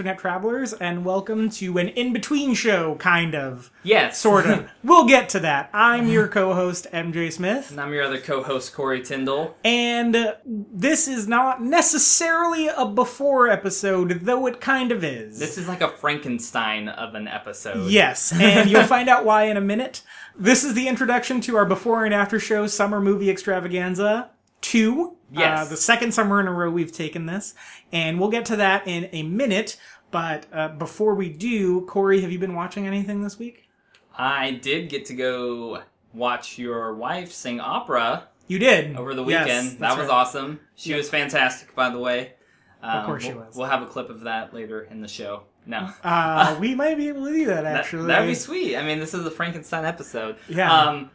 Internet travelers, and welcome to an in between show, kind of. Yes. Sort of. we'll get to that. I'm your co host, MJ Smith, And I'm your other co-host, Corey Tyndall. and uh, this is not necessarily a before episode, though it kind of is. This is like a Frankenstein of an episode. Yes, and you'll find out why in a minute. This is the introduction to our before and after show summer movie extravaganza 2. Yes. Uh, the second summer in a row we've taken this, and we'll get to that in a minute. But uh, before we do, Corey, have you been watching anything this week? I did get to go watch your wife sing opera You did over the weekend. that's that was right. awesome. She was fantastic, by the way. Um, course she we'll, was. We'll have a clip of that later in the show. No. Uh, we might be able to do that That, actually. that'd be sweet. I mean, this is a Frankenstein episode. Yeah. Um,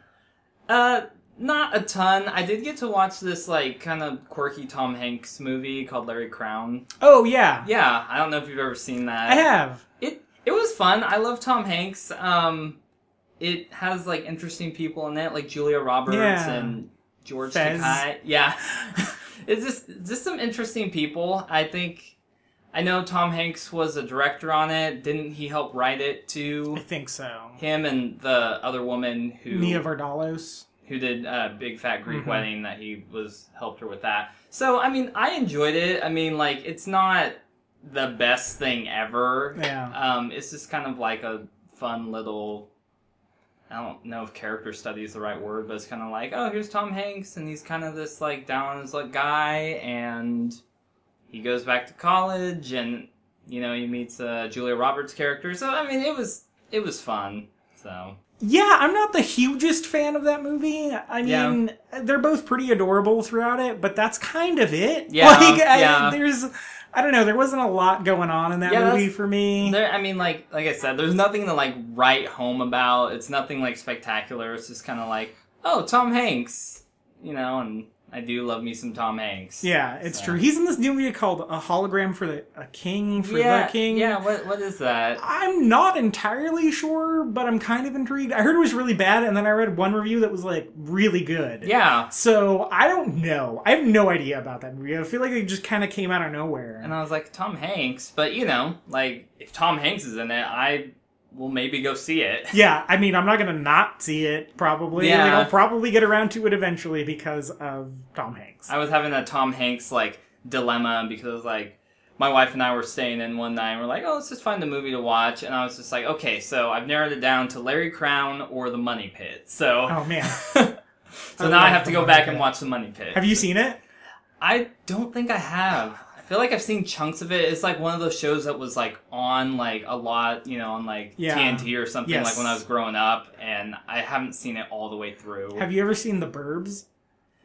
uh, not a ton. I did get to watch this like kind of quirky Tom Hanks movie called Larry Crowne. oh yeah, Yeah, I don't know if you've ever seen that. I have. It it was fun. I love Tom Hanks. Um, it has like interesting people in it, like Julia Roberts Yeah. and George Fez. Takei. Yeah, it's just just some interesting people. I think. I know Tom Hanks was a director on it. Didn't he help write it to I too? think so. Him and the other woman who Nia Vardalos. Who did uh, Big Fat Greek Mhm. Wedding that he was helped her with that. So I mean, I enjoyed it. I mean, like it's not the best thing ever. Yeah. Um, it's just kind of like a fun little. I don't know if character study is the right word, but it's kind of like, oh, here's Tom Hanks, and he's kind of this like down on his luck guy, and he goes back to college, and you know he meets uh, Julia Roberts' character. So I mean, it was it was fun. So Yeah, I'm not the hugest fan of that movie. I Yeah. mean, they're both pretty adorable throughout it, but that's kind of it. Yeah, like, I, yeah. there's, I don't know, there wasn't a lot going on in that Yeah, movie for me. There, I mean, like like I said, there's nothing to like write home about. It's nothing like spectacular. It's just kind of like, oh, Tom Hanks, you know, and I do love me some Tom Hanks. Yeah, it's So- true. He's in this new movie called A Hologram for the a King for yeah, the King. yeah. What what is that? I'm not entirely sure, but I'm kind of intrigued. I heard it was really bad, and then I read one review that was like really good. Yeah, So I don't know. I have no idea about that movie. I feel like it just kind of came out of nowhere. and I was like Tom Hanks, but you know, like if Tom Hanks is in it, I will maybe go see it. Yeah, I mean, I'm not gonna not see it. Probably, Yeah. like, I'll probably get around to it eventually because of Tom Hanks. I was having a Tom Hanks like dilemma because like my wife and I were staying in one night and we're like, oh, let's just find a movie to watch. And I was just like, okay, so I've narrowed it down to Larry Crowne or The Money Pit. So, Oh man, so I now I have to go back Pit. and watch The Money Pit. have you seen it? I don't think I have. I feel like I've seen chunks of it. It's like one of those shows that was like on like a lot, you know, on like Yeah. TNT or something Yes. like when I was growing up, and I haven't seen it all the way through. Have you ever seen The Burbs?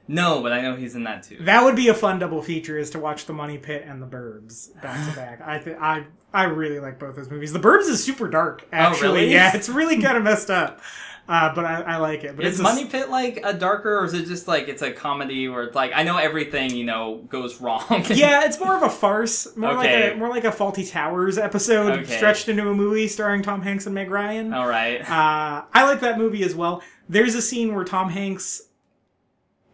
No, but I know he's in that too. That would be a fun double feature: is to watch The Money Pit and The Burbs back to back. I think I I really like both those movies. The Burbs is super dark, actually. Oh, really? Yeah, it's really kind of messed up, uh, but I, I like it. But Is Money Pit like a darker, or is it just like it's a comedy where it's like I know everything you know goes wrong? yeah, it's more of a farce, more Okay. like a more like a Fawlty Towers episode Okay. stretched into a movie starring Tom Hanks and Meg Ryan. All right. Uh, I like that movie as well. There's a scene where Tom Hanks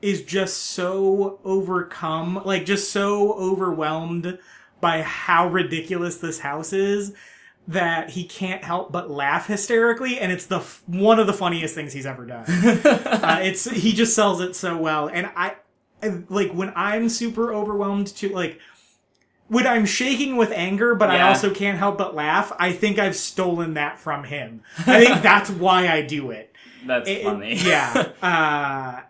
is just so overcome, like just so overwhelmed by how ridiculous this house is that he can't help but laugh hysterically, and it's the f- one of the funniest things he's ever done. uh, it's he just sells it so well, and I and, like when I'm super overwhelmed to like when I'm shaking with anger, but I also can't help but laugh. I think I've stolen that from him. I think that's why I do it. That's It- funny. yeah. Uh,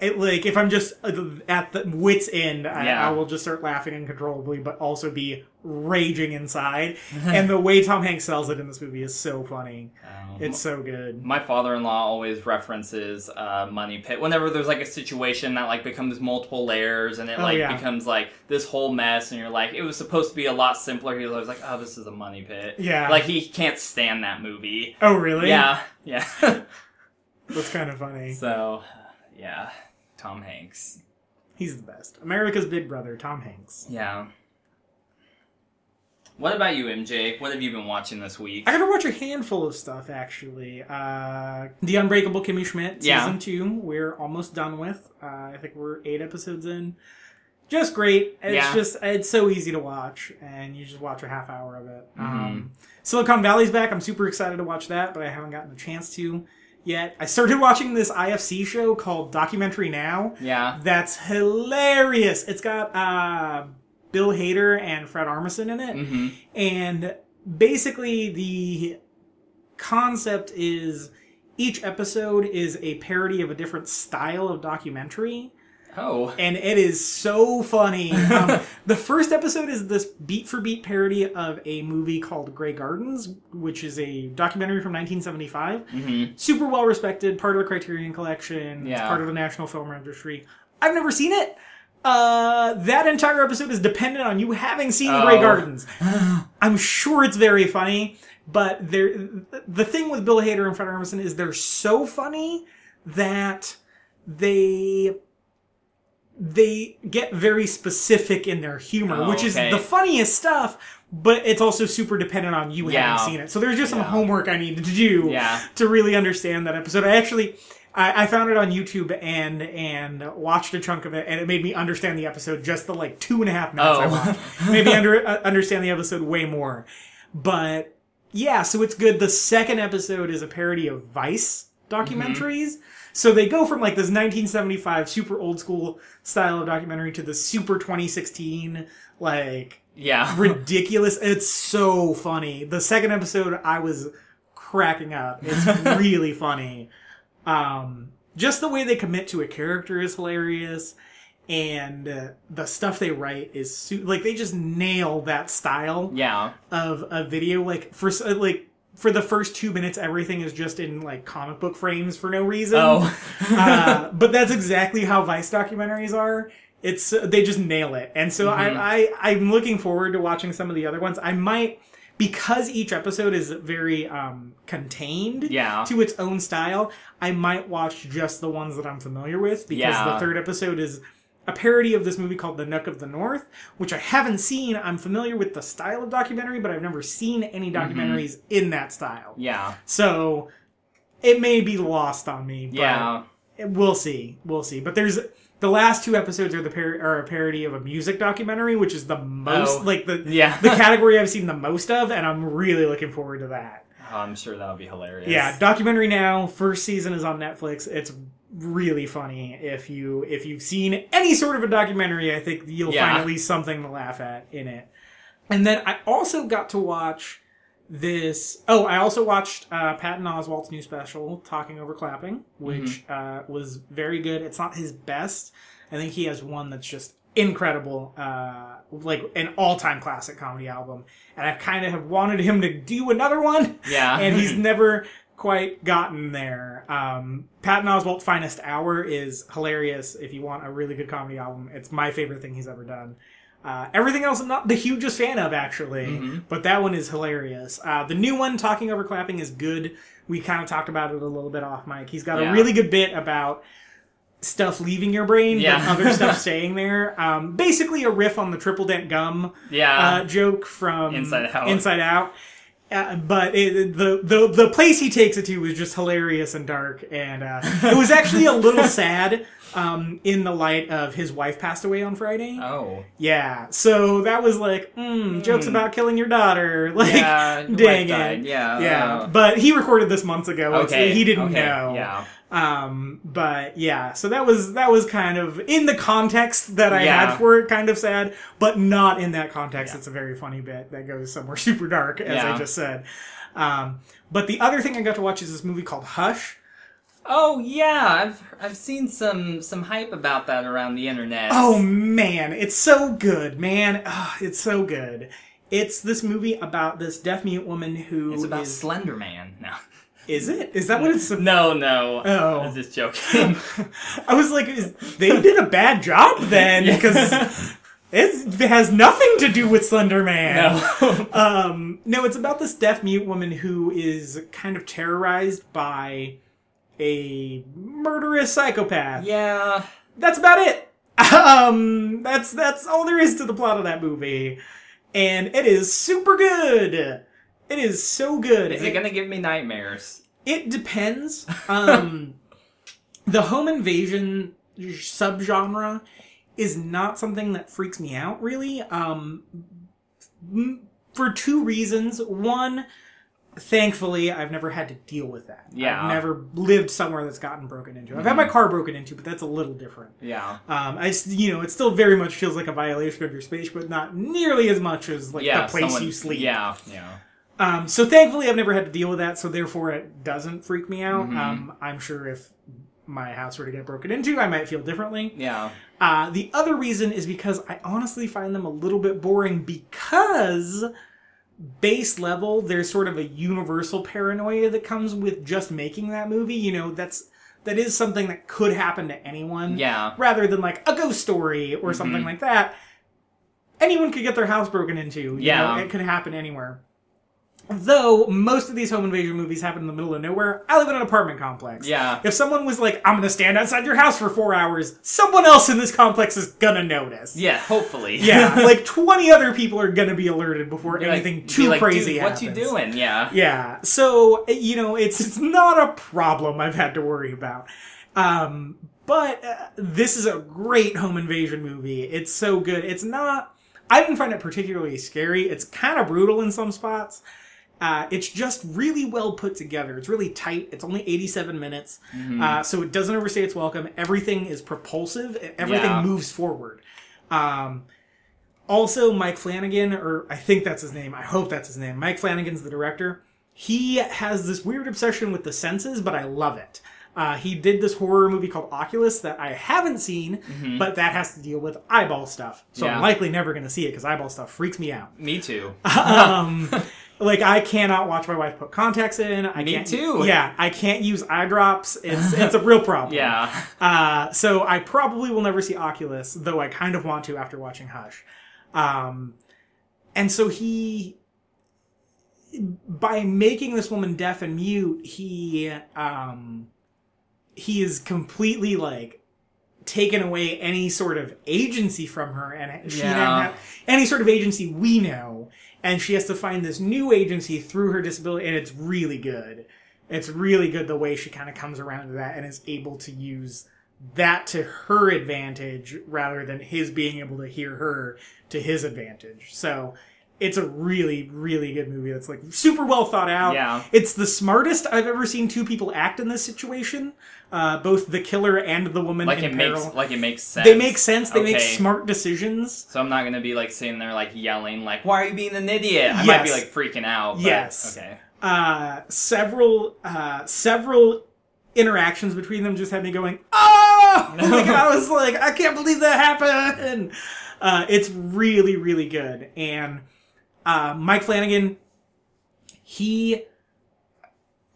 it, like if I'm just uh, at the wits end, I, Yeah. I will just start laughing uncontrollably, but also be raging inside. and the way Tom Hanks sells it in this movie is so funny. Um, It's so good. my father-in-law always references uh, money pit whenever there's like a situation that like becomes multiple layers and it Oh, like yeah. becomes like this whole mess and you're like it was supposed to be a lot simpler he's always like oh this is a money pit Yeah. like he can't stand that movie Oh, really? yeah yeah That's kind of funny. so yeah tom hanks He's the best. America's Big Brother, Tom Hanks. yeah what about you mj what have you been watching this week I got to watch a handful of stuff actually. Uh, the Unbreakable Kimmy Schmidt Yeah. season two, we're almost done with. Uh, I think we're eight episodes in. Just great. It's Yeah. just it's so easy to watch, and you just watch a half hour of it. Mm-hmm. Um, Silicon Valley's back. I'm super excited to watch that, but I haven't gotten a chance to yet. I started watching this IFC show called Documentary Now. yeah That's hilarious. It's got uh, Bill Hader and Fred Armisen in it. hmm And basically, the concept is each episode is a parody of a different style of documentary. Oh And it is so funny. Um, the first episode is this beat for beat parody of a movie called Grey Gardens, which is a documentary from 1975 hmm super well respected, part of the Criterion Collection, it's Yeah. part of the National Film Registry. I've never seen it. Uh, that entire episode is dependent on you having seen Oh. Grey Gardens. I'm sure it's very funny, but there, the thing with Bill Hader and Fred Armisen is they're so funny that they they get very specific in their humor, Oh, which is okay. the funniest stuff. But it's also super dependent on you Yeah. having seen it. So there's just some Yeah. homework I needed to do Yeah. to really understand that episode. I actually I, I found it on YouTube and and watched a chunk of it, and it made me understand the episode just the like two and a half minutes I Oh. watched. made me under, uh, understand the episode way more. But yeah, so it's good. The second episode is a parody of Vice documentaries. So they go from like this 1975 super old school style of documentary to the super 2016 like yeah ridiculous. It's so funny. The second episode, I was cracking up. It's really funny. Um, just the way they commit to a character is hilarious, and uh, the stuff they write is su- like they just nail that style yeah of a video. Like for like for the first two minutes, everything is just in like comic book frames for no reason oh uh, but that's exactly how Vice documentaries are. It's uh, they just nail it, and so Mm-hmm. I, I I'm looking forward to watching some of the other ones. I might because each episode is very um, contained Yeah. to its own style. I might watch just the ones that I'm familiar with because Yeah. the third episode is a parody of this movie called Nanook of the North, which I haven't seen. I'm familiar with the style of documentary, but I've never seen any Mm-hmm. documentaries in that style. yeah So it may be lost on me. But yeah We'll see. We'll see. But there's the last two episodes are the par- are a parody of a music documentary, which is the most Oh. like the Yeah. the category I've seen the most of, and I'm really looking forward to that. Oh, I'm sure that'll be hilarious. Yeah, documentary now. First season is on Netflix. It's really funny. If you if you've seen any sort of a documentary, I think you'll Yeah. find at least something to laugh at in it. And then I also got to watch this. Oh, I also watched uh, Patton Oswalt's new special, Talking Over Clapping, which uh, was very good. It's not his best. I think he has one that's just incredible, uh, like an all-time classic comedy album. And I kind of have wanted him to do another one Yeah. and he's never quite gotten there. Um, Patton Oswalt Finest Hour is hilarious. If you want a really good comedy album, it's my favorite thing he's ever done. Uh, everything else, I'm not the hugest fan of actually, Mm-hmm. but that one is hilarious. Uh, the new one, Talking Over Clapping, is good. We kind of talked about it a little bit off mic. He's got Yeah. a really good bit about stuff leaving your brain, Yeah. but other stuff staying there. Um, basically, a riff on the triple dent gum yeah. uh, joke from Inside Out. Inside Out. Uh, but it, the the the place he takes it to was just hilarious and dark, and uh, it was actually a little sad um, in the light of his wife passed away on Friday. oh. Yeah, so that was like mm, jokes about killing your daughter. Like, Yeah. dang it. died, Yeah. Yeah, uh, but he recorded this months ago. Okay. he didn't okay, know. Yeah. Um, but yeah, so that was that was kind of in the context that I Yeah. had for it, kind of sad, but not in that context. Yeah. It's a very funny bit that goes somewhere super dark, as I just said. Um, but the other thing I got to watch is this movie called Hush. Oh yeah, I've I've seen some some hype about that around the internet. Oh man, it's so good, man. Oh, it's so good. It's this movie about this deaf mute woman who it's about is- Slender Man. No, Is it? Is that what it's? no, no. Oh. I was just joking. I was like, is, they did a bad job then Yeah. because it has nothing to do with Slender Man. no. Um, no, it's about this deaf mute woman who is kind of terrorized by a murderous psychopath. yeah. That's about it. Um, that's that's all there is to the plot of that movie, and it is super good. It is so good. Is it gonna give me nightmares? It depends. Um, the home invasion subgenre is not something that freaks me out really. Um, for two reasons. One, thankfully, I've never had to deal with that. Yeah. I've never lived somewhere that's gotten broken into. I've had my car broken into, but that's a little different. Yeah. Um, I, you know, it still very much feels like a violation of your space, but not nearly as much as like yeah. the place someone- you sleep. Yeah. Yeah. Um, so thankfully, I've never had to deal with that, so therefore it doesn't freak me out. Mhm. Um, I'm sure if my house were to get broken into, I might feel differently. Yeah. Uh, the other reason is because I honestly find them a little bit boring because base level, there's sort of a universal paranoia that comes with just making that movie. You know, that's that is something that could happen to anyone Yeah. rather than like a ghost story or something Mhm. like that. Anyone could get their house broken into. You Yeah. know, it could happen anywhere. Though most of these home invasion movies happen in the middle of nowhere, I live in an apartment complex. Yeah. If someone was like, I'm gonna stand outside your house for four hours, someone else in this complex is gonna notice. Yeah. Hopefully. Yeah, like 20 other people are gonna be alerted before Be like- anything be too like, crazy Dude, happens. what you doing? Yeah. Yeah. So, you know, it's it's not a problem I've had to worry about. Um, but uh, this is a great home invasion movie. It's so good. It's not I didn't find it particularly scary. It's kind of brutal in some spots. Uh, it's just really well put together. It's really tight. It's only 87 minutes. Uh, so it doesn't overstay its welcome. Everything is propulsive. Everything Yeah. moves forward. Um, also, Mike Flanagan, or I think that's his name. I hope that's his name. Mike Flanagan's the director. He has this weird obsession with the senses, but I love it. Uh, he did this horror movie called Oculus that I haven't seen, but that has to deal with eyeball stuff. So Mm-hmm. Yeah. I'm likely never going to see it because eyeball stuff freaks me out. Me too. um, like I cannot watch my wife put contacts in. I Me can't, too. Yeah, I can't use eye drops. It's it's a real problem. Yeah. Uh, so I probably will never see Oculus, though I kind of want to after watching Hush. Um, and so he, by making this woman deaf and mute, he, um, he is completely like taken away any sort of agency from her, and she Yeah. doesn't have any sort of agency we know, and she has to find this new agency through her disability, and it's really good. It's really good the way she kind of comes around to that and is able to use that to her advantage rather than his being able to hear her to his advantage. So it's a really, really good movie that's like super well thought out. Yeah. It's the smartest I've ever seen two people act in this situation. Uh, both the killer and the woman Like it peril. makes like it makes sense. they make sense. They make smart decisions. So I'm not gonna be like sitting there like yelling like, "Why are you being an idiot?" I might be like freaking out. But, Yes. Okay. uh, several uh, several interactions between them just had me going, oh! like I was like, I can't believe that happened. Uh, it's really really good, and uh, Mike Flanagan, he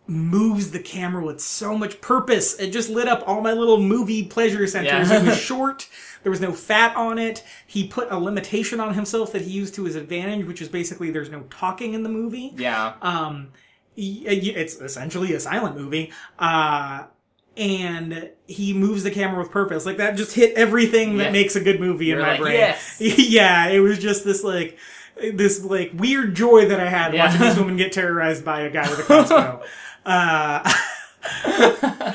moves the camera with so much purpose. It just lit up all my little movie pleasure centers. Yeah. it was short. There was no fat on it. He put a limitation on himself that he used to his advantage, which is basically there's no talking in the movie Yeah. um it's essentially a silent movie uh and he moves the camera with purpose like that just hit everything that Yeah. makes a good movie You're in my like, brain "Yes." yeah it was just this like this like weird joy that i had Yeah. watching this woman get terrorized by a guy with a crossbow uh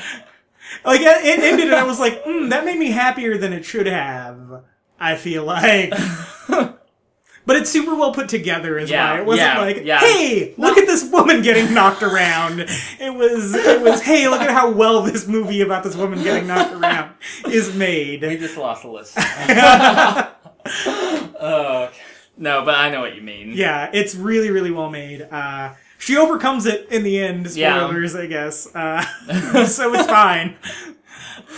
like it, it ended and i was like mm, that made me happier than it should have i feel like But it's super well put together is Yeah, why. It wasn't yeah, like, yeah. hey, look at this woman getting knocked around. It was it was, hey, look at how well this movie about this woman getting knocked around is made." We just lost a list. oh, okay. No, but I know what you mean. Yeah, it's really, really well made. Uh she overcomes it in the end. Yeah. Spoilers, I guess. Uh, so it's fine.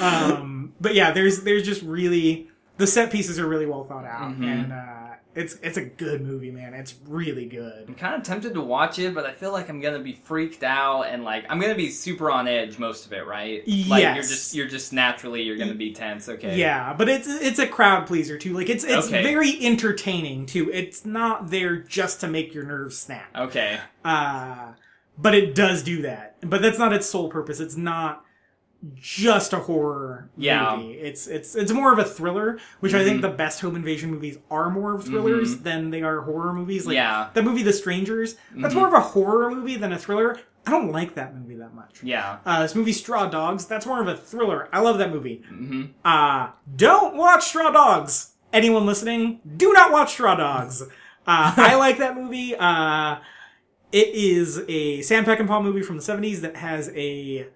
Um, but yeah, there's there's just really the set pieces are really well thought out, Mhm. and uh, it's it's a good movie, man. It's really good. I'm kind of tempted to watch it, but I feel like I'm gonna be freaked out and like I'm gonna be super on edge most of it, right? Like you're Yes. just you're just naturally you're gonna be tense. Okay. Yeah, but it's it's a crowd pleaser too. Like it's it's Okay. very entertaining too. It's not there just to make your nerves snap. Okay. Uh, but it does do that. But that's not its sole purpose. It's not just a horror Yeah. movie. It's it's it's more of a thriller, which I think Mhm. the best home invasion movies are more of thrillers than they are horror movies. Like Yeah. the movie The Strangers, that's Mhm. more of a horror movie than a thriller. I don't like that movie that much. Yeah. Uh, this movie Straw Dogs, that's more of a thriller. I love that movie. hmm Uh, don't watch Straw Dogs. Anyone listening, do not watch Straw Dogs. Uh, I like that movie. Uh, it is a Sam Peckinpah movie from the 70s that has a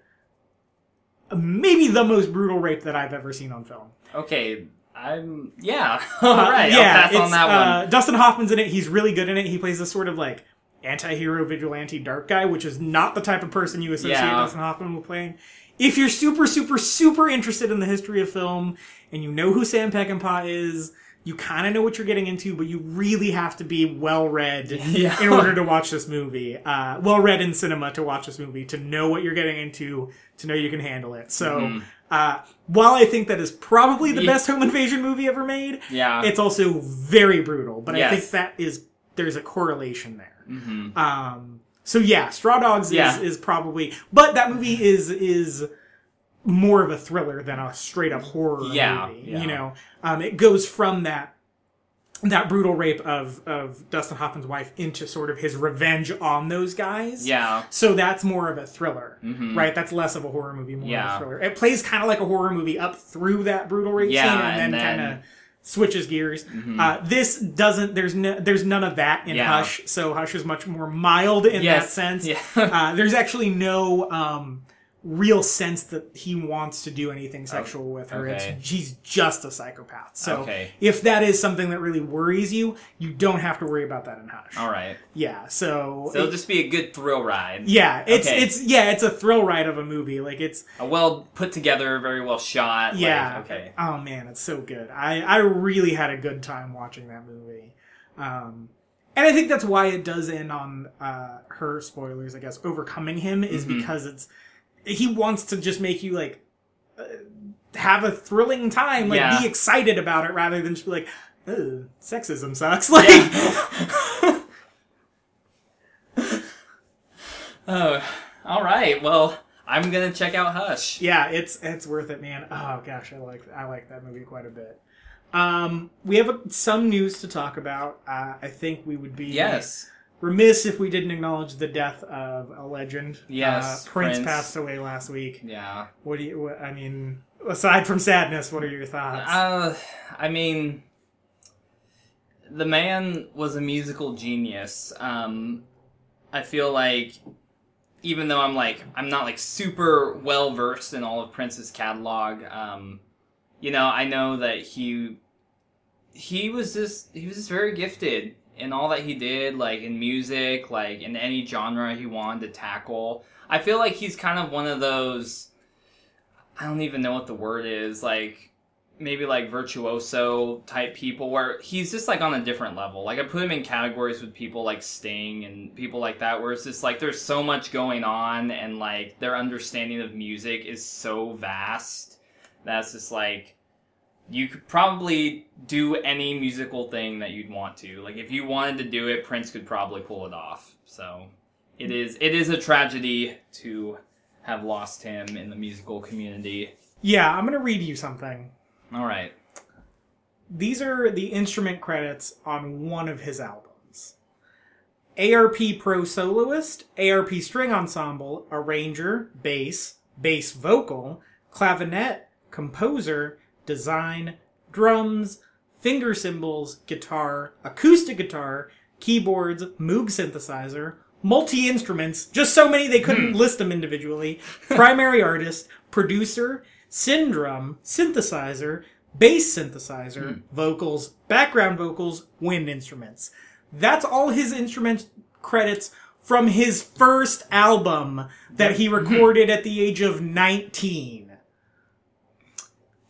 maybe the most brutal rape that I've ever seen on film. Okay. I'm yeah. All Uh, yeah, I'll pass it's, on that uh, one. Dustin Hoffman's in it. He's really good in it. He plays this sort of like anti-hero vigilante dark guy, which is not the type of person you associate Yeah. Dustin Hoffman with playing. If you're super, super, super interested in the history of film and you know who Sam Peckinpah is, you kind of know what you're getting into, but you really have to be well read Yeah. in order to watch this movie. Uh, well read in cinema to watch this movie, to know what you're getting into, to know you can handle it. So, Mhm. uh, while I think that is probably the best home invasion movie ever made, Yeah. it's also very brutal. But I think that is there's a correlation there. hmm Um, so yeah, Straw Dogs Yeah. is, is probably, but that movie is is more of a thriller than a straight up horror Yeah, movie. yeah. You know, um, it goes from that that brutal rape of of Dustin Hoffman's wife into sort of his revenge on those guys. Yeah. So that's more of a thriller, Mhm. right? That's less of a horror movie, more of a thriller. It plays kind of like a horror movie up through that brutal rape Yeah, scene, and, and then, then- kind of switches gears. Mhm. Uh, this doesn't. There's no, there's none of that in Yeah. Hush. So Hush is much more mild in that sense. Yeah. uh, there's actually no um, real sense that he wants to do anything sexual with her. okay. It's she's just a psychopath. So Okay. if that is something that really worries you, you don't have to worry about that in Hush. All right. Yeah. So. So it'll just be a good thrill ride. yeah, it's it's yeah, it's a thrill ride of a movie. Like it's A well put together, very well shot. like, yeah. okay. Oh man, it's so good. I I really had a good time watching that movie. Um, and I think that's why it does end on uh, her spoilers. I guess overcoming him is Mhm. because it's he wants to just make you like uh, have a thrilling time, like Yeah. be excited about it rather than just be like, sexism sucks. Like, Yeah. oh, all right. Well, I'm gonna check out Hush. yeah, it's it's worth it, man. Oh gosh, I like I like that movie quite a bit. Um, we have a, some news to talk about. Uh, I think we would be Yes. Remiss if we didn't acknowledge the death of a legend. Yes, uh, Prince, Prince. passed away last week. Yeah. What do you? What, I mean, aside from sadness, what are your thoughts? Uh, I mean, the man was a musical genius. Um, I feel like, even though I'm like, I'm not like super well versed in all of Prince's catalog. Um, you know, I know that he he was just he was just very gifted in all that he did, like in music, like in any genre he wanted to tackle. I feel like he's kind of one of those. I don't even know what the word is. Like maybe like virtuoso type people where he's just like on a different level. Like I put him in categories with people like Sting and people like that where it's just like there's so much going on and like their understanding of music is so vast that's just like you could probably do any musical thing that you'd want to. Like if you wanted to do it, Prince could probably pull it off. So it is it is a tragedy to have lost him in the musical community. yeah, I'm gonna read you something. All right. These are the instrument credits on one of his albums. ARP Pro Soloist, ARP String Ensemble, Arranger, Bass, Bass Vocal, Clavinet, Composer, Design, Drums, Finger Cymbals, Guitar, Acoustic Guitar, Keyboards, Moog Synthesizer, Multi Instruments, just so many they couldn't hmm. list them individually, Primary Artist, Producer, Syndrum, Synthesizer, Bass Synthesizer, hmm. Vocals, Background Vocals, Wind Instruments. That's all his instrument credits from his first album that he hmm. recorded at the age of 19.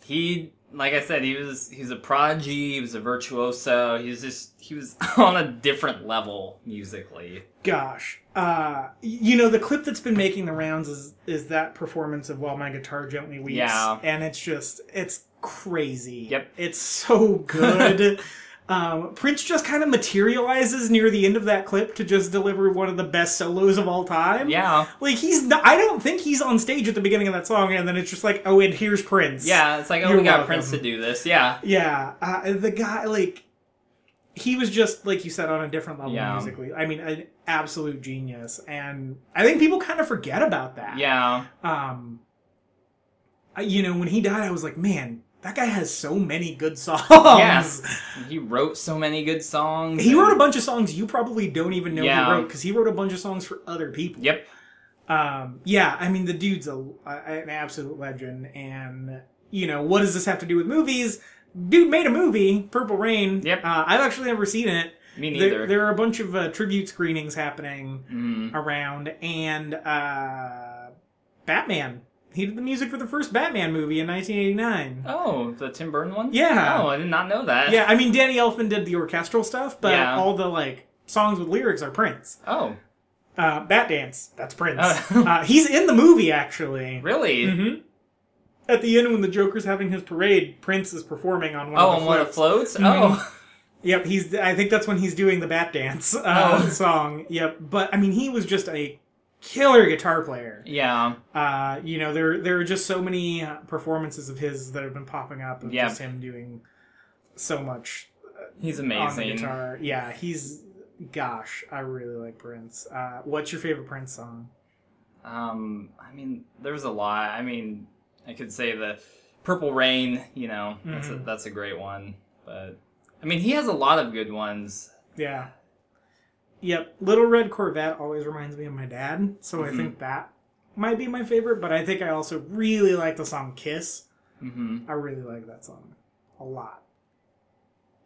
He, like I said, he was he's a prodigy. He was a virtuoso. He was just he was on a different level musically. Gosh. Uh, you know, the clip that's been making the rounds is, is that performance of While My Guitar Gently Weeps. Yeah. And it's just, it's crazy. Yep. It's so good. um, Prince just kind of materializes near the end of that clip to just deliver one of the best solos of all time. Yeah, Like he's, not, I don't think he's on stage at the beginning of that song, and then it's just like, oh, and here's Prince. yeah. It's like oh, You're we got welcome. Prince to do this. Yeah, Yeah, uh, the guy like he was just like you said on a different level Yeah. musically. I mean, an absolute genius, and I think people kind of forget about that. yeah, Um, you know, when he died, I was like, man, that guy has so many good songs. yeah. He wrote so many good songs. He and- wrote a bunch of songs you probably don't even know Yeah. he wrote because he wrote a bunch of songs for other people. Yep. Um, yeah, I mean, the dude's a, an absolute legend, and you know, what does this have to do with movies? Dude made a movie, Purple Rain. Yep. Uh, I've actually never seen it. Me There, neither. there are a bunch of uh, tribute screenings happening Mhm. around, and uh, Batman. He did the music for the first Batman movie in 1989. Oh, the Tim Burton one. Yeah. Oh, I did not know that. Yeah, I mean, Danny Elfman did the orchestral stuff, but Yeah. all the like songs with lyrics are Prince. Oh, Uh, Bat Dance, that's Prince. Oh. uh, he's in the movie actually. really? hmm At the end, when the Joker's having his parade, Prince is performing on one Oh, of on the one of the floats. floats. Oh, Yep, he's. I think that's when he's doing the Bat Dance uh, Oh. song. Yep, but I mean, he was just a killer guitar player. yeah. Uh, you know, there there are just so many uh, performances of his that have been popping up of Yeah. just him doing so much He's on the amazing. guitar. Yeah, he's. Gosh, I really like Prince. Uh, what's your favorite Prince song? Um, I mean, there's a lot. I mean, I could say the Purple Rain. You know, that's a, Mhm. that's a great one. But I mean, he has a lot of good ones. Yeah. Yep. Little Red Corvette always reminds me of my dad, so I Mhm. think that might be my favorite, but I think I also really like the song Kiss. hmm I really like that song a lot.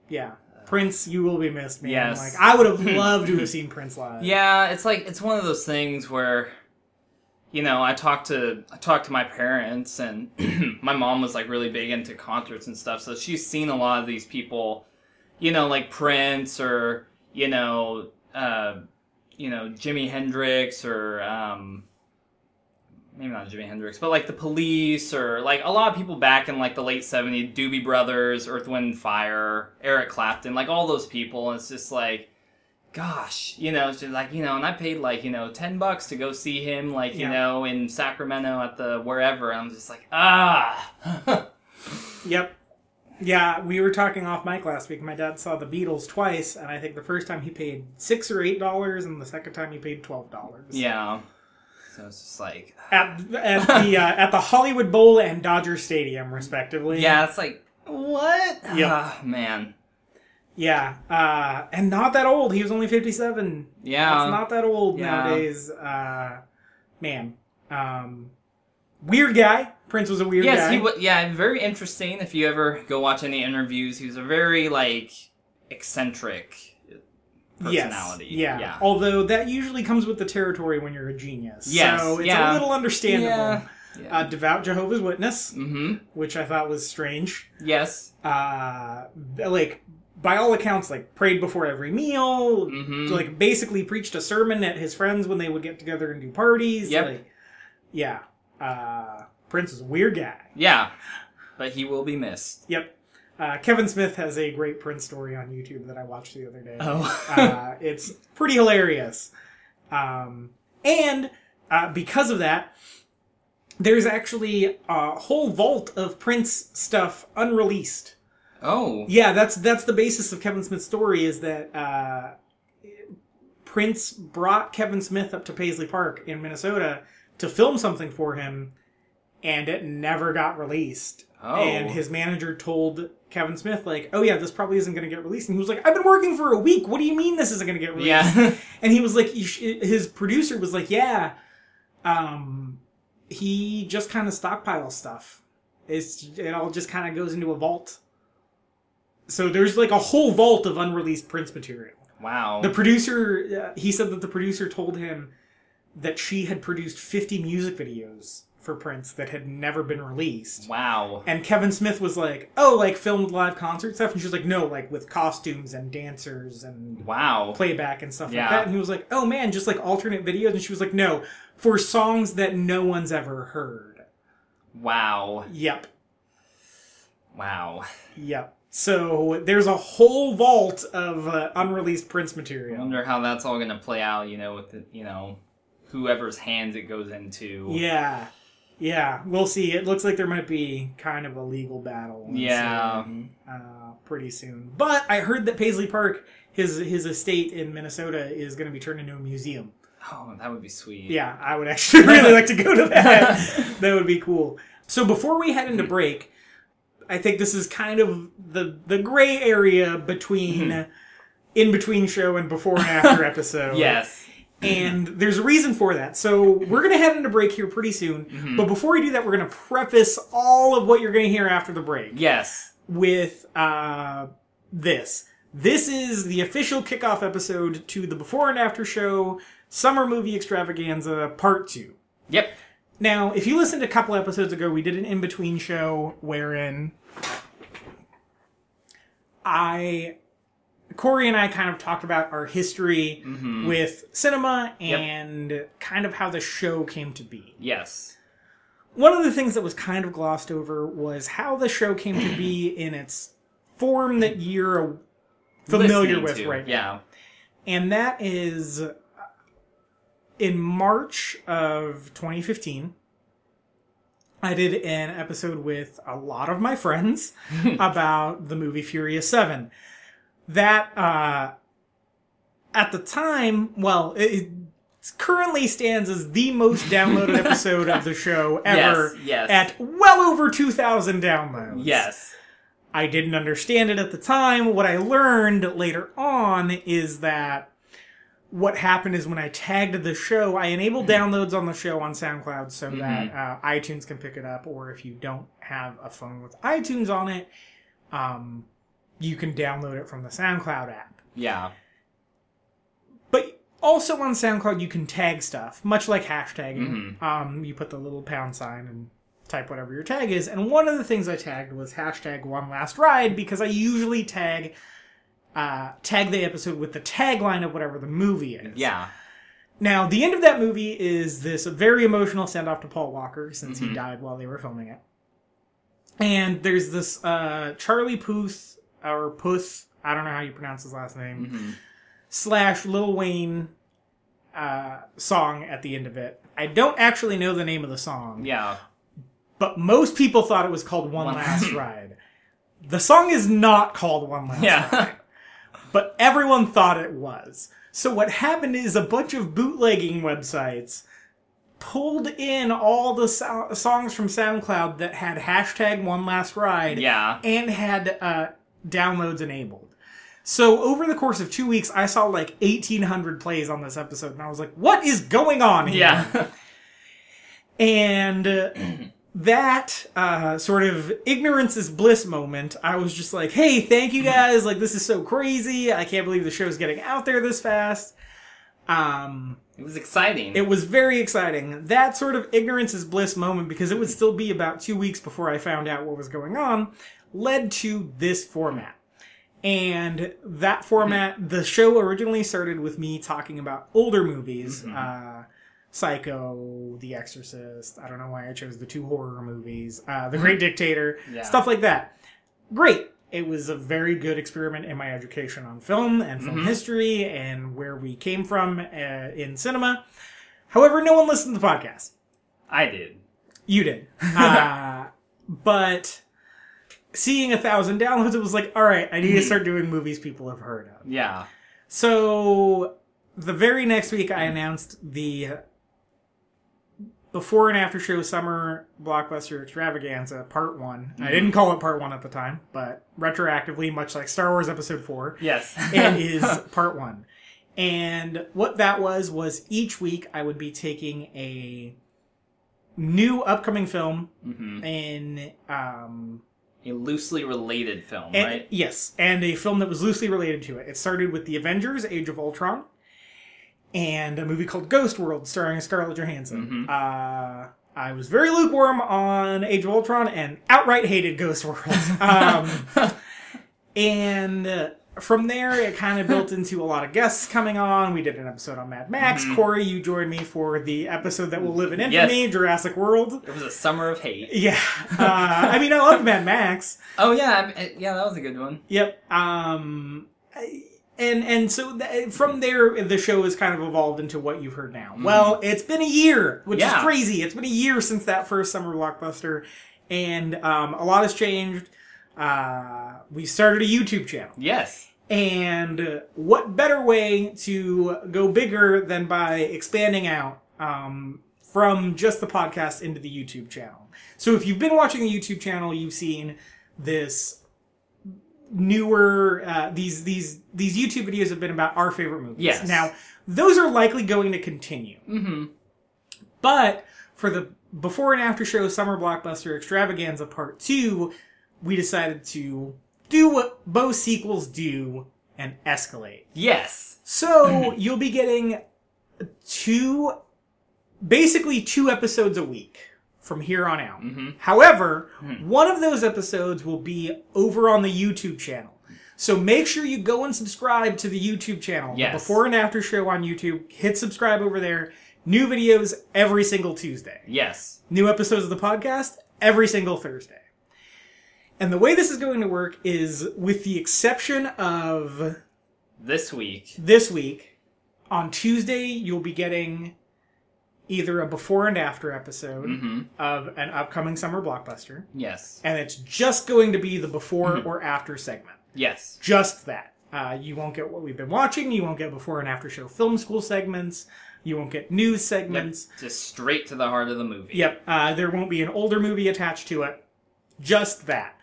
Yeah. Prince, you will be missed, man. Yes. Like I would have loved to have seen Prince live. Yeah, it's like it's one of those things where, you know, I talked to I talked to my parents, and my mom was like really big into concerts and stuff, so she's seen a lot of these people, you know, like Prince or you know, uh, you know, Jimi Hendrix or um, maybe not Jimi Hendrix, but like the Police or like a lot of people back in like the late '70s, Doobie Brothers, Earth, Wind, Fire, Eric Clapton, like all those people. And it's just like, gosh, you know, it's just like you know, and I paid like you know ten bucks to go see him, like you Yeah. know, in Sacramento at the wherever. I'm just like, ah, Yep. Yeah, we were talking off mic last week. My dad saw the Beatles twice, and I think the first time he paid six or eight dollars, and the second time he paid twelve dollars. yeah. So it's just like, At at the uh, at the Hollywood Bowl and Dodger Stadium, respectively. yeah, it's like what? Yeah, man. Yeah, uh, and not that old. He was only fifty-seven. Yeah. it's not that old Yeah. nowadays. Uh, man, um, weird guy. Prince was a weird yes, guy. he was. Yeah, very interesting. If you ever go watch any interviews, he was a very like eccentric personality. Yes, yeah. yeah, Although that usually comes with the territory when you're a genius. Yes, So it's yeah. a little understandable. Yeah. yeah. Uh, devout Jehovah's Witness, mm-hmm. which I thought was strange. Yes. Uh, like by all accounts, like prayed before every meal. Mm-hmm. Like basically preached a sermon at his friends when they would get together and do parties. Yep. Like, yeah. Uh, Prince is a weird guy. yeah, but he will be missed. Yep. Uh, Kevin Smith has a great Prince story on YouTube that I watched the other day. Oh. uh, it's pretty hilarious. Um, and uh, because of that, there's actually a whole vault of Prince stuff unreleased. Oh. Yeah, that's that's the basis of Kevin Smith's story. Is that uh, Prince brought Kevin Smith up to Paisley Park in Minnesota to film something for him, and it never got released. Oh. And his manager told Kevin Smith, like, "Oh yeah, this probably isn't going to get released." And he was like, "I've been working for a week. What do you mean this isn't going to get released?" Yeah. and he was like, his producer was like, "Yeah, um, he just kind of stockpiles stuff. It's it all just kind of goes into a vault. So there's like a whole vault of unreleased Prince material. Wow. The producer, uh, he said that the producer told him that she had produced 50 music videos for Prince that had never been released. wow. And Kevin Smith was like, "Oh, like filmed live concert stuff," and she was like, "No, like with costumes and dancers and Wow. playback and stuff Yeah. like that." And he was like, "Oh man, just like alternate videos." And she was like, "No, for songs that no one's ever heard." Wow. Yep, Wow. yep. So there's a whole vault of uh, unreleased Prince material. I wonder how that's all going to play out, you know, with the, you know, whoever's hands it goes into. Yeah. Yeah, we'll see. It looks like there might be kind of a legal battle. Yeah. ensuing, Uh, pretty soon. But I heard that Paisley Park, his his estate in Minnesota, is going to be turned into a museum. Oh, that would be sweet. Yeah, I would actually really like to go to that. that would be cool. So before we head into break, I think this is kind of the the gray area between in between show and before and after episode. Yes. And there's a reason for that. So we're going to head into break here pretty soon. But before we do that, we're going to preface all of what you're going to hear after the break Yes. with uh, this. This is the official kickoff episode to the before and after show Summer Movie Extravaganza Part 2. Yep. Now, if you listened a couple episodes ago, we did an in between show wherein I, Corey and I kind of talked about our history with cinema and kind of how the show came to be. Yes. One of the things that was kind of glossed over was how the show came to be in its form that you're familiar Listening with to, right now Yeah. and that is uh, in March of 2015. I did an episode with a lot of my friends about the movie Furious 7. That, uh, at the time, well, it, currently stands as the most downloaded episode of the show ever Yes, yes. at well over 2,000 downloads. Yes. I didn't understand it at the time. What I learned later on is that what happened is when I tagged the show, I enabled downloads on the show on SoundCloud so that uh, iTunes can pick it up, or if you don't have a phone with iTunes on it, um, you can download it from the SoundCloud app. Yeah. But also on SoundCloud, you can tag stuff, much like hashtagging. Um, you put the little pound sign and type whatever your tag is. And one of the things I tagged was hashtag one last ride because I usually tag uh, tag the episode with the tagline of whatever the movie is. Yeah. Now, the end of that movie is this very emotional send off to Paul Walker since he died while they were filming it. And there's this uh, Charlie Puth or Puth, I don't know how you pronounce his last name, slash Lil Wayne uh, song at the end of it. I don't actually know the name of the song, Yeah. but most people thought it was called One One- Last Ride. The song is not called One Last Ride but everyone thought it was. So what happened is a bunch of bootlegging websites pulled in all the so- songs from SoundCloud that had hashtag One Last Ride yeah. and had uh, downloads enabled. So over the course of two weeks, I saw like 1,800 plays on this episode, and I was like, "What is going on here?" Yeah. And uh, that uh, sort of ignorance is bliss moment, I was just like, hey, thank you guys. Like, this is so crazy. I can't believe the show's getting out there this fast. Um, it was exciting. it was very exciting. That sort of ignorance is bliss moment, because it would still be about two weeks before I found out what was going on, led to this format. And that format, the show originally started with me talking about older movies. Uh, Psycho, The Exorcist. I don't know why I chose the two horror movies. Uh, the Great Dictator, Yeah. stuff like that. Great. It was a very good experiment in my education on film and film history and where we came from uh, in cinema. However, no one listened to the podcast. I did. You did. uh, but seeing a thousand downloads, it was like, all right, I need to start doing movies people have heard of. Yeah. So the very next week, I announced the before and after show summer blockbuster extravaganza part one. I didn't call it part one at the time, but retroactively, much like Star Wars Episode Four, Yes. it is part one. And what that was was each week I would be taking a new upcoming film Mhm. in um, a loosely related film, And- right? Yes, and a film that was loosely related to it. It started with The Avengers: Age of Ultron, and a movie called Ghost World, starring Scarlett Johansson. Mm-hmm. Uh, I was very lukewarm on Age of Ultron and outright hated Ghost World. Um, and uh, from there, it kind of built into a lot of guests coming on. We did an episode on Mad Max. Corey, you joined me for the episode that will live in infamy, Jurassic World. It was a summer of hate. Yeah, uh, I mean, I love Mad Max. Oh yeah, yeah, that was a good one. Yep. Um, I- and and so th- from there, the show has kind of evolved into what you've heard now. Well, it's been a year, which Yeah. is crazy. It's been a year since that first summer blockbuster, and um, a lot has changed. Uh, we started a YouTube channel, Yes. And what better way to go bigger than by expanding out um, from just the podcast into the YouTube channel? So if you've been watching the YouTube channel, you've seen this newer uh, these these these YouTube videos have been about our favorite movies. Yes. Now those are likely going to continue, Mm-hmm. but for the before and after show summer blockbuster extravaganza part two, we decided to do what both sequels do and escalate. Yes. So you'll be getting two, basically two episodes a week from here on out. Mm-hmm. However, mm-hmm. one of those episodes will be over on the YouTube channel. So make sure you go and subscribe to the YouTube channel. Yes. Before and after show on YouTube. Hit subscribe over there. New videos every single Tuesday. Yes. New episodes of the podcast every single Thursday. And the way this is going to work is with the exception of This week. this week on Tuesday you'll be getting either a before and after episode Mm-hmm. of an upcoming summer blockbuster Yes. and it's just going to be the before or after segment Yes. just that uh, you won't get what we've been watching you won't get before and after show film school segments you won't get news segments Just straight to the heart of the movie. Yep. Uh, there won't be an older movie attached to it. Just that.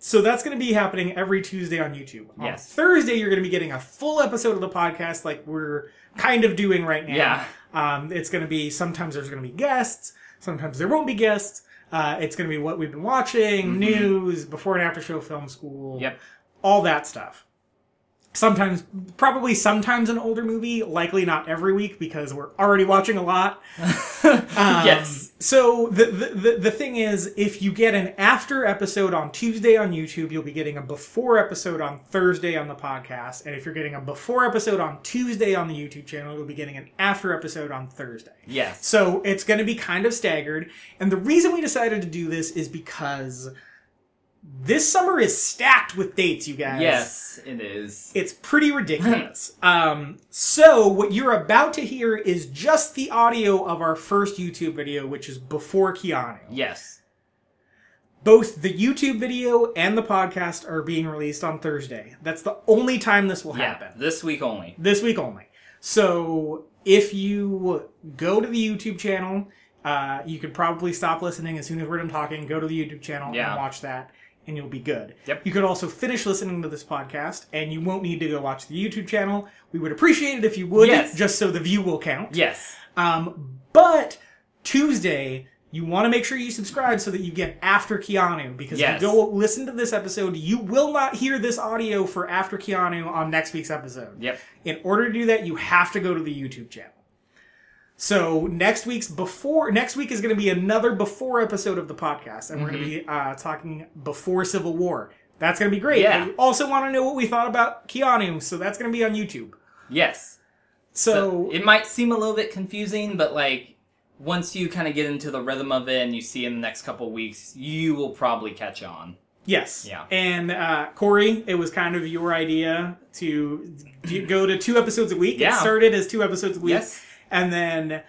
So that's going to be happening every Tuesday on YouTube. On Yes. Thursday, you're going to be getting a full episode of the podcast, like we're kind of doing right now. Yeah. Um, it's going to be sometimes there's going to be guests, sometimes there won't be guests. Uh, it's going to be what we've been watching, news, before and after show film school, Mm-hmm. Yep. all that stuff. Sometimes, probably sometimes an older movie, likely not every week because we're already watching a lot. Um, yes. So the, the the thing is, if you get an after episode on Tuesday on YouTube, you'll be getting a before episode on Thursday on the podcast, and if you're getting a before episode on Tuesday on the YouTube channel, you'll be getting an after episode on Thursday. Yes. So it's going to be kind of staggered, and the reason we decided to do this is because this summer is stacked with dates, you guys. Yes, it is. It's pretty ridiculous. um, so what you're about to hear is just the audio of our first YouTube video, which is before Keanu. Yes. Both the YouTube video and the podcast are being released on Thursday. That's the only time this will Yeah. happen. This week only. This week only. So if you go to the YouTube channel, uh, you could probably stop listening as soon as we're done talking. Go to the YouTube channel Yeah. and watch that, and you'll be good. Yep. You could also finish listening to this podcast, and you won't need to go watch the YouTube channel. We would appreciate it if you would, Yes. just so the view will count. Yes. Um, but Tuesday, you want to make sure you subscribe so that you get after Keanu because Yes. if you go listen to this episode, you will not hear this audio for after Keanu on next week's episode. Yep. In order to do that, you have to go to the YouTube channel. So next week's before next week is going to be another before episode of the podcast, and we're going to be uh, talking before Civil War. That's going to be great. Yeah. You also want to know what we thought about Keanu, so that's going to be on YouTube. Yes. So, it might seem a little bit confusing, but like once you kind of get into the rhythm of it and you see in the next couple weeks, you will probably catch on. Yes. Yeah. And uh, Corey, it was kind of your idea to go to two episodes a week. It Yeah. started as two episodes a week. Yes. And then,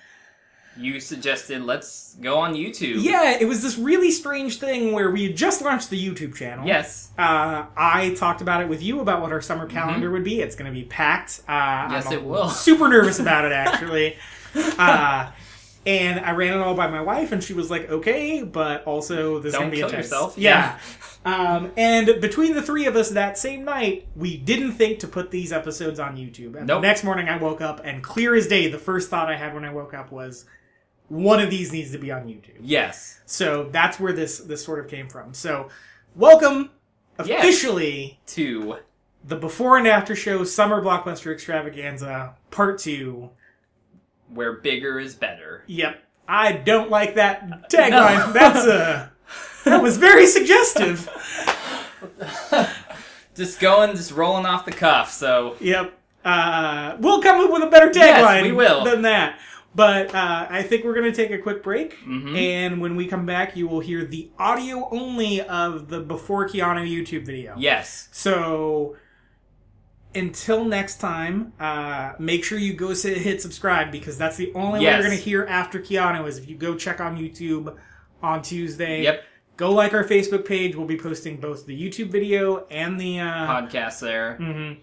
You suggested let's go on YouTube. yeah, it was this really strange thing where we had just launched the YouTube channel. Yes. Uh, I talked about it with you about what our summer calendar would be. It's going to be packed. Uh, Mm-hmm. Yes, I'm it will. Super nervous about it, actually. uh, and I ran it all by my wife, and she was like, "Okay, but also this is Don't to be kill intense." yourself. Yeah. um, and between the three of us that same night, we didn't think to put these episodes on YouTube. And the next morning, I woke up, and clear as day, the first thought I had when I woke up was, one of these needs to be on YouTube. Yes. So that's where this this sort of came from. So welcome Yes. officially Two. the before and after show summer blockbuster extravaganza part two. Where bigger is better. Yep. I don't like that tagline. That's uh that was very suggestive. Just going, just rolling off the cuff. So Yep. Uh, we'll come up with a better tagline Yes, we will. than that. But uh, I think we're going to take a quick break. Mhm. And when we come back, you will hear the audio only of the Before Keanu YouTube video. yes, So until next time, uh, make sure you go sit, hit subscribe because that's the only way you're going to hear after Keanu is if you go check on YouTube on Tuesday. Yep. Go like our Facebook page. We'll be posting both the YouTube video and the. Uh, podcast there. mhm.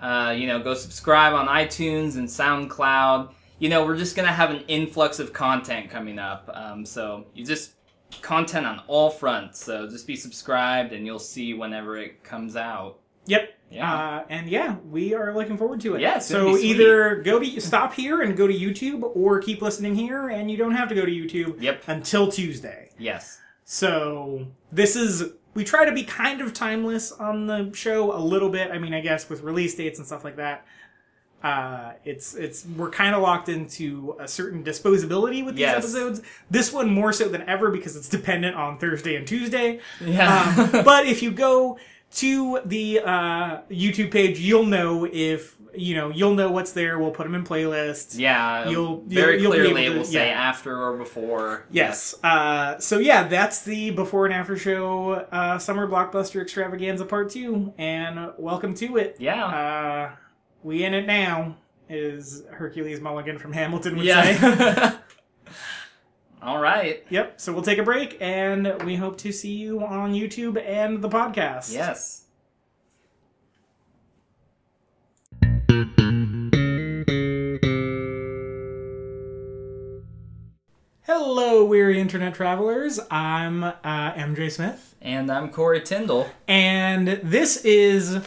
Uh, you know, go subscribe on iTunes and SoundCloud. You know, we're just gonna have an influx of content coming up. Um, so you just content on all fronts. So just be subscribed, and you'll see whenever it comes out. Yep. Yeah. Uh, and yeah, we are looking forward to it. Yeah, so either go to stop here and go to YouTube, or keep listening here, and you don't have to go to YouTube Yep. until Tuesday. Yes. So this is we try to be kind of timeless on the show a little bit. I mean, I guess with release dates and stuff like that. Uh, it's it's we're kind of locked into a certain disposability with these Yes. episodes. This one more so than ever because it's dependent on Thursday and Tuesday. Yeah. Um, but if you go to the uh, YouTube page, you'll know if you know you'll know what's there. We'll put them in playlists. yeah. You'll- very you'll- you'll be clearly able it to- will say yeah. after or before. Yes. Uh, so yeah, that's the before and after show uh, summer blockbuster extravaganza part two, and welcome to it. Yeah. Uh, we in it now, is Hercules Mulligan from Hamilton would say. all right. Yep. So we'll take a break, and we hope to see you on YouTube and the podcast. Yes. Hello, weary internet travelers. I'm uh, MJ Smith, And I'm Corey Tyndall. and this is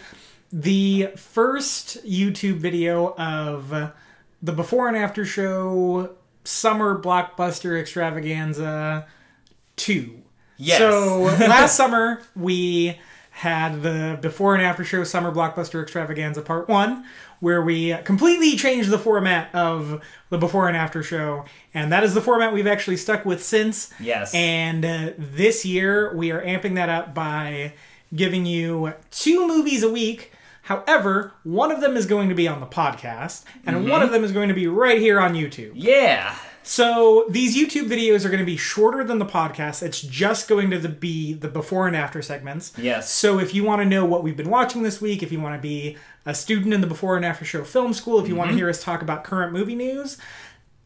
the first YouTube video of the before and after show summer blockbuster extravaganza 2. Yes. So last summer we had the before and after show summer blockbuster extravaganza part 1 where we completely changed the format of the before and after show and that is the format we've actually stuck with since. Yes. And uh, this year, we are amping that up by giving you two movies a week. However, one of them is going to be on the podcast, and Mm-hmm. one of them is going to be right here on YouTube. yeah. So these YouTube videos are going to be shorter than the podcast. It's just going to the- be the before and after segments. Yes. So if you want to know what we've been watching this week, if you want to be a student in the before and after show film school, if you Mm-hmm. want to hear us talk about current movie news,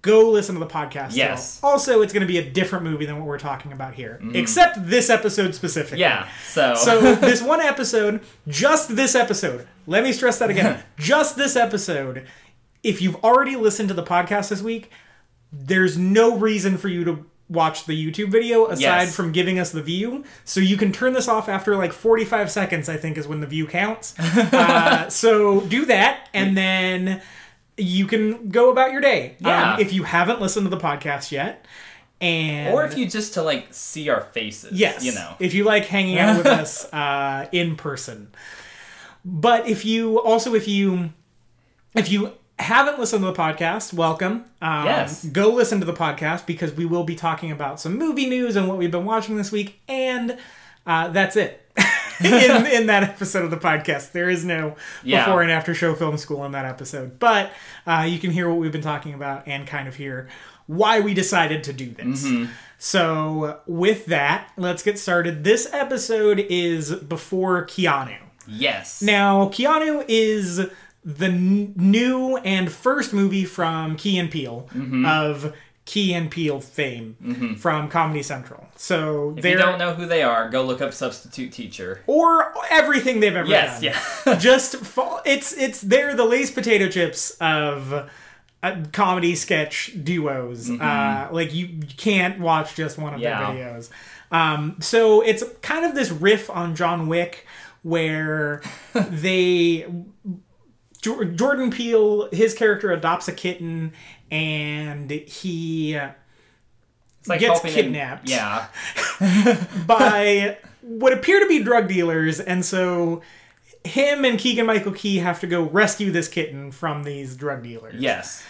go listen to the podcast. still. Yes. Also, it's going to be a different movie than what we're talking about here, except this episode specifically. Yeah. So. So this one episode, just this episode. Let me stress that again. just this episode. If you've already listened to the podcast this week, there's no reason for you to watch the YouTube video aside Yes. from giving us the view. So you can turn this off after like 45 seconds, I think is when the view counts. uh, so do that and then you can go about your day. Yeah. Um, if you haven't listened to the podcast yet. And or if you just to like see our faces. Yes. You know. If you like hanging out with us uh, in person. But if you also if you if you haven't listened to the podcast, welcome. Um, Yes. Go listen to the podcast because we will be talking about some movie news and what we've been watching this week, and uh, that's it. in, in that episode of the podcast, there is no Yeah. before and after show film school in that episode, but uh, you can hear what we've been talking about and kind of hear why we decided to do this. So, with that, let's get started. This episode is before Keanu. Yes. Now, Keanu is the n- new and first movie from Key and Peele Mm-hmm. of Key and Peele fame from Comedy Central. So if you don't know who they are, go look up Substitute Teacher. or everything they've ever Yes. done. Yeah. Just fall, it's it's they're the Lay's potato chips of uh, comedy sketch duos. Uh, like you, you can't watch just one of Yeah. their videos. Um, so it's kind of this riff on John Wick where they Jor- Jordan Peele, his character adopts a kitten, and he like Gets kidnapped. yeah. by what appear to be drug dealers, and so him and Keegan Michael Key have to go rescue this kitten from these drug dealers. Yes.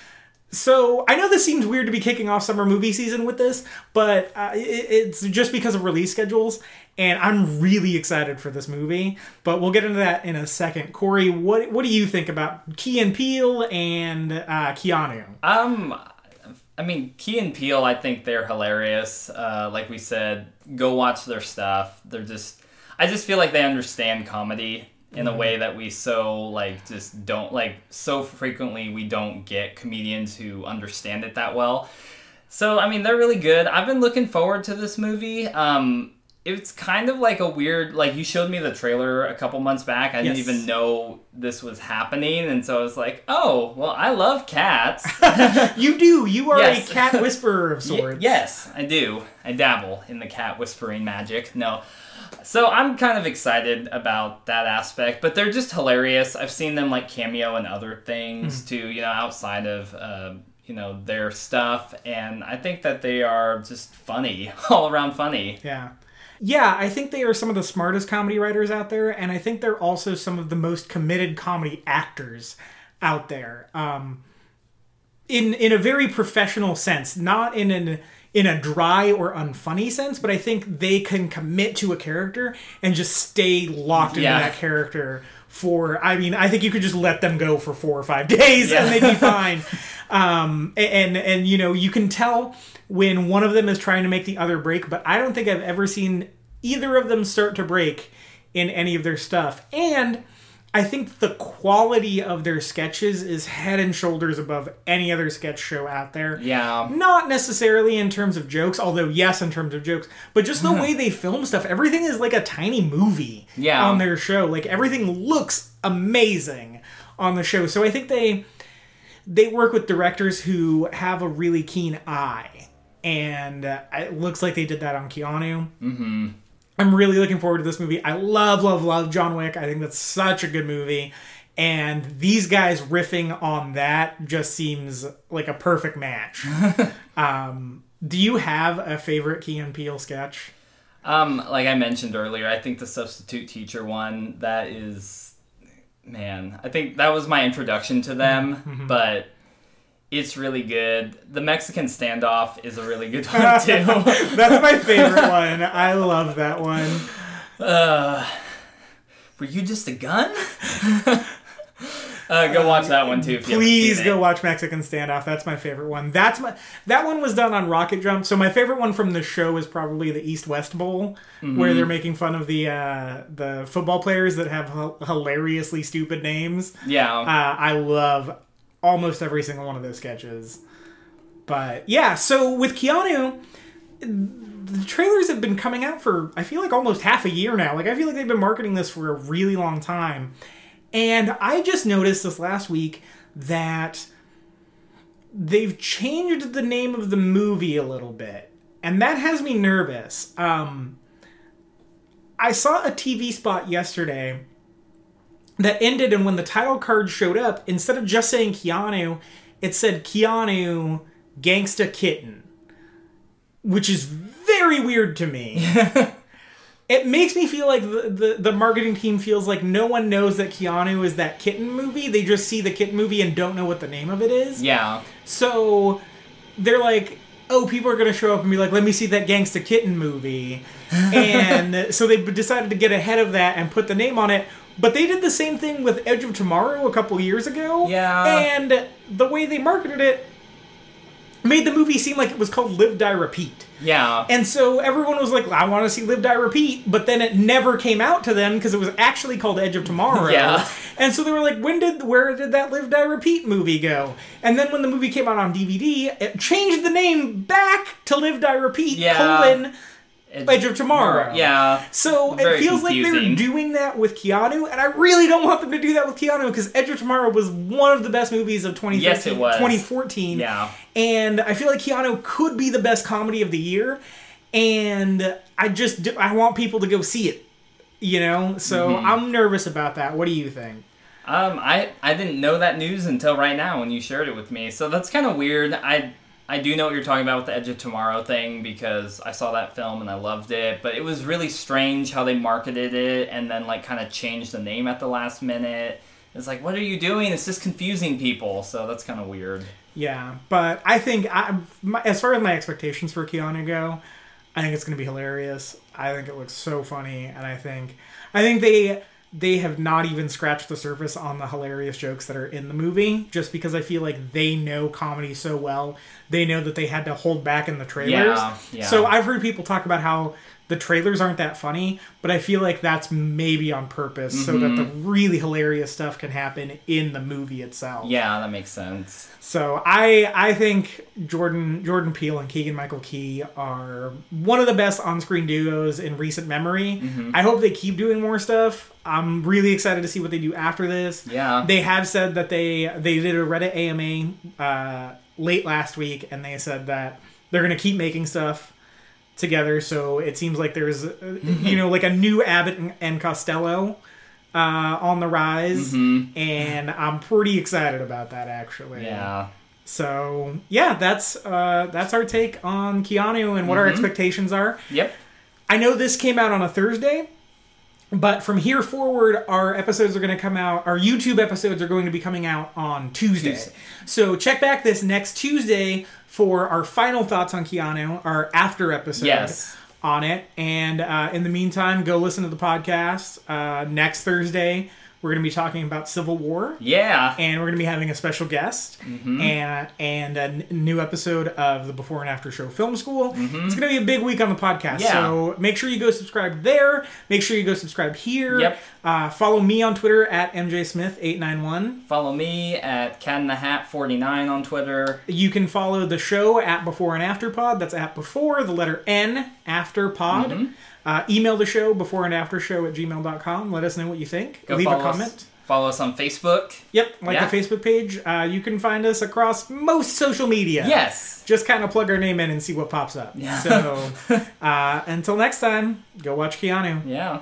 So I know this seems weird to be kicking off summer movie season with this, but uh, it, it's just because of release schedules, and I'm really excited for this movie. But we'll get into that in a second. Corey, what what do you think about Key and Peele and uh, Keanu? Um, I mean, Key and Peele, I think they're hilarious. Uh, like we said, go watch their stuff. They're just, I just feel like they understand comedy in a way that we so like just don't like so frequently we don't get comedians who understand it that well. So I mean, they're really good. I've been looking forward to this movie. Um, it's kind of like a weird like you showed me the trailer a couple months back. I didn't even know this was happening, and so I was like, oh, well, I love cats. You do. You are Yes. a cat whisperer of Y- sorts. yes, I do. I dabble in the cat whispering magic. No. So I'm kind of excited about that aspect, but they're just hilarious. I've seen them like cameo in other things Hmm. too, you know, outside of uh, you know their stuff, and I think that they are just funny, all around funny. Yeah. Yeah, I think they are some of the smartest comedy writers out there, and I think they're also some of the most committed comedy actors out there. Um, in in a very professional sense, not in an in a dry or unfunny sense, but I think they can commit to a character and just stay locked into that character for I mean, I think you could just let them go for four or five days and they'd be fine. um, and and you know, you can tell when one of them is trying to make the other break, but I don't think I've ever seen either of them start to break in any of their stuff. And I think the quality of their sketches is head and shoulders above any other sketch show out there. Yeah. Not necessarily in terms of jokes, although yes, in terms of jokes, but just the way they film stuff. Everything is like a tiny movie Yeah. on their show. Like everything looks amazing on the show. So I think they they work with directors who have a really keen eye, and uh, it looks like they did that on Keanu. Mm-hmm. I'm really looking forward to this movie. I love, love, love John Wick. I think that's such a good movie. And these guys riffing on that just seems like a perfect match. um, do you have a favorite Key and Peele sketch? Um, like I mentioned earlier, I think the substitute teacher one that is, man, I think that was my introduction to them, Mm-hmm. but it's really good. The Mexican standoff is a really good one too. That's my favorite one. I love that one. uh, were you just a gun? uh, go watch that one too. If Please go watch Mexican Standoff. That's my favorite one. That's my that one was done on Rocket Jump. So my favorite one from the show is probably the East West Bowl, Mm-hmm. where they're making fun of the uh, the football players that have h- hilariously stupid names. Yeah. Uh, I love almost every single one of those sketches. But yeah, so with Keanu, the trailers have been coming out for I feel like almost half a year now. Like I feel like they've been marketing this for a really long time. And I just noticed this last week that they've changed the name of the movie a little bit. And that has me nervous. Um I saw a TV spot yesterday that ended and when the title card showed up, instead of just saying Keanu, it said Keanu Gangsta Kitten. Which is very weird to me. it makes me feel like the, the, the marketing team feels like no one knows that Keanu is that kitten movie. They just see the kitten movie and don't know what the name of it is. yeah. So they're like, oh, people are going to show up and be like, let me see that Gangsta Kitten movie. and so they decided to get ahead of that and put the name on it. But they did the same thing with Edge of Tomorrow a couple years ago. Yeah. And the way they marketed it made the movie seem like it was called Live, Die, Repeat. Yeah. And so everyone was like, I want to see Live, Die, Repeat. But then it never came out to them because it was actually called Edge of Tomorrow. Yeah. And so they were like, when did, where did that Live, Die, Repeat movie go? And then when the movie came out on DVD, it changed the name back to Live, Die, Repeat, Yeah. colon, Edge, of Tomorrow. Yeah. So it feels like they're doing that with Keanu, and I really don't want them to do that with Keanu because Edge of Tomorrow was one of the best movies of 2013, Yes, it was. 2014. Yeah. And I feel like Keanu could be the best comedy of the year, and I just do, I want people to go see it. You know, so Mm-hmm. I'm nervous about that. What do you think? Um, I I didn't know that news until right now when you shared it with me. So that's kind of weird. I I do know what you're talking about with the Edge of Tomorrow thing because I saw that film and I loved it, but it was really strange how they marketed it and then like kind of changed the name at the last minute. It's like, what are you doing? It's just confusing people. So that's kind of weird. Yeah, but I think I, my, as far as my expectations for Keanu go, I think it's going to be hilarious. I think it looks so funny, and I think I think they they have not even scratched the surface on the hilarious jokes that are in the movie. Just because I feel like they know comedy so well, they know that they had to hold back in the trailers. Yeah, yeah. So I've heard people talk about how the trailers aren't that funny, but I feel like that's maybe on purpose so that the really hilarious stuff can happen in the movie itself. Yeah, that makes sense. So I I think Jordan Jordan Peele and Keegan Michael Key are one of the best on-screen duos in recent memory. I hope they keep doing more stuff. I'm really excited to see what they do after this. Yeah. They have said that they they did a Reddit AMA uh, late last week, and they said that they're gonna keep making stuff together. So it seems like there's uh, you know like a new Abbott and- and Costello uh, on the rise, and I'm pretty excited about that actually. Yeah. So yeah, that's uh, that's our take on Keanu and what our expectations are. Yep. I know this came out on a Thursday, but from here forward, our episodes are going to come out. Our YouTube episodes are going to be coming out on Tuesday. Tuesday. So check back this next Tuesday for our final thoughts on Keanu, our after episode. Yes. On it, and uh, in the meantime, go listen to the podcast. Uh, next Thursday, we're going to be talking about Civil War Yeah. and we're going to be having a special guest Mm-hmm. and and a n- new episode of the Before and After Show Film School. Mm-hmm. It's going to be a big week on the podcast, Yeah. so make sure you go subscribe there. Make sure you go subscribe here. Yep. Uh, follow me on Twitter at mjsmith891. Follow me at Cat in the Hat 49 on Twitter. You can follow the show at Before and After Pod. That's at Before, the letter N, After Pod. Mm-hmm. Uh, email the show, Before and After Show at gmail.com. Let us know what you think. Go Leave a comment. Us, follow us on Facebook. Yep, like Yeah. the Facebook page. Uh, you can find us across most social media. Yes. Just kind of plug our name in and see what pops up. Yeah. So uh, until next time, go watch Keanu. Yeah.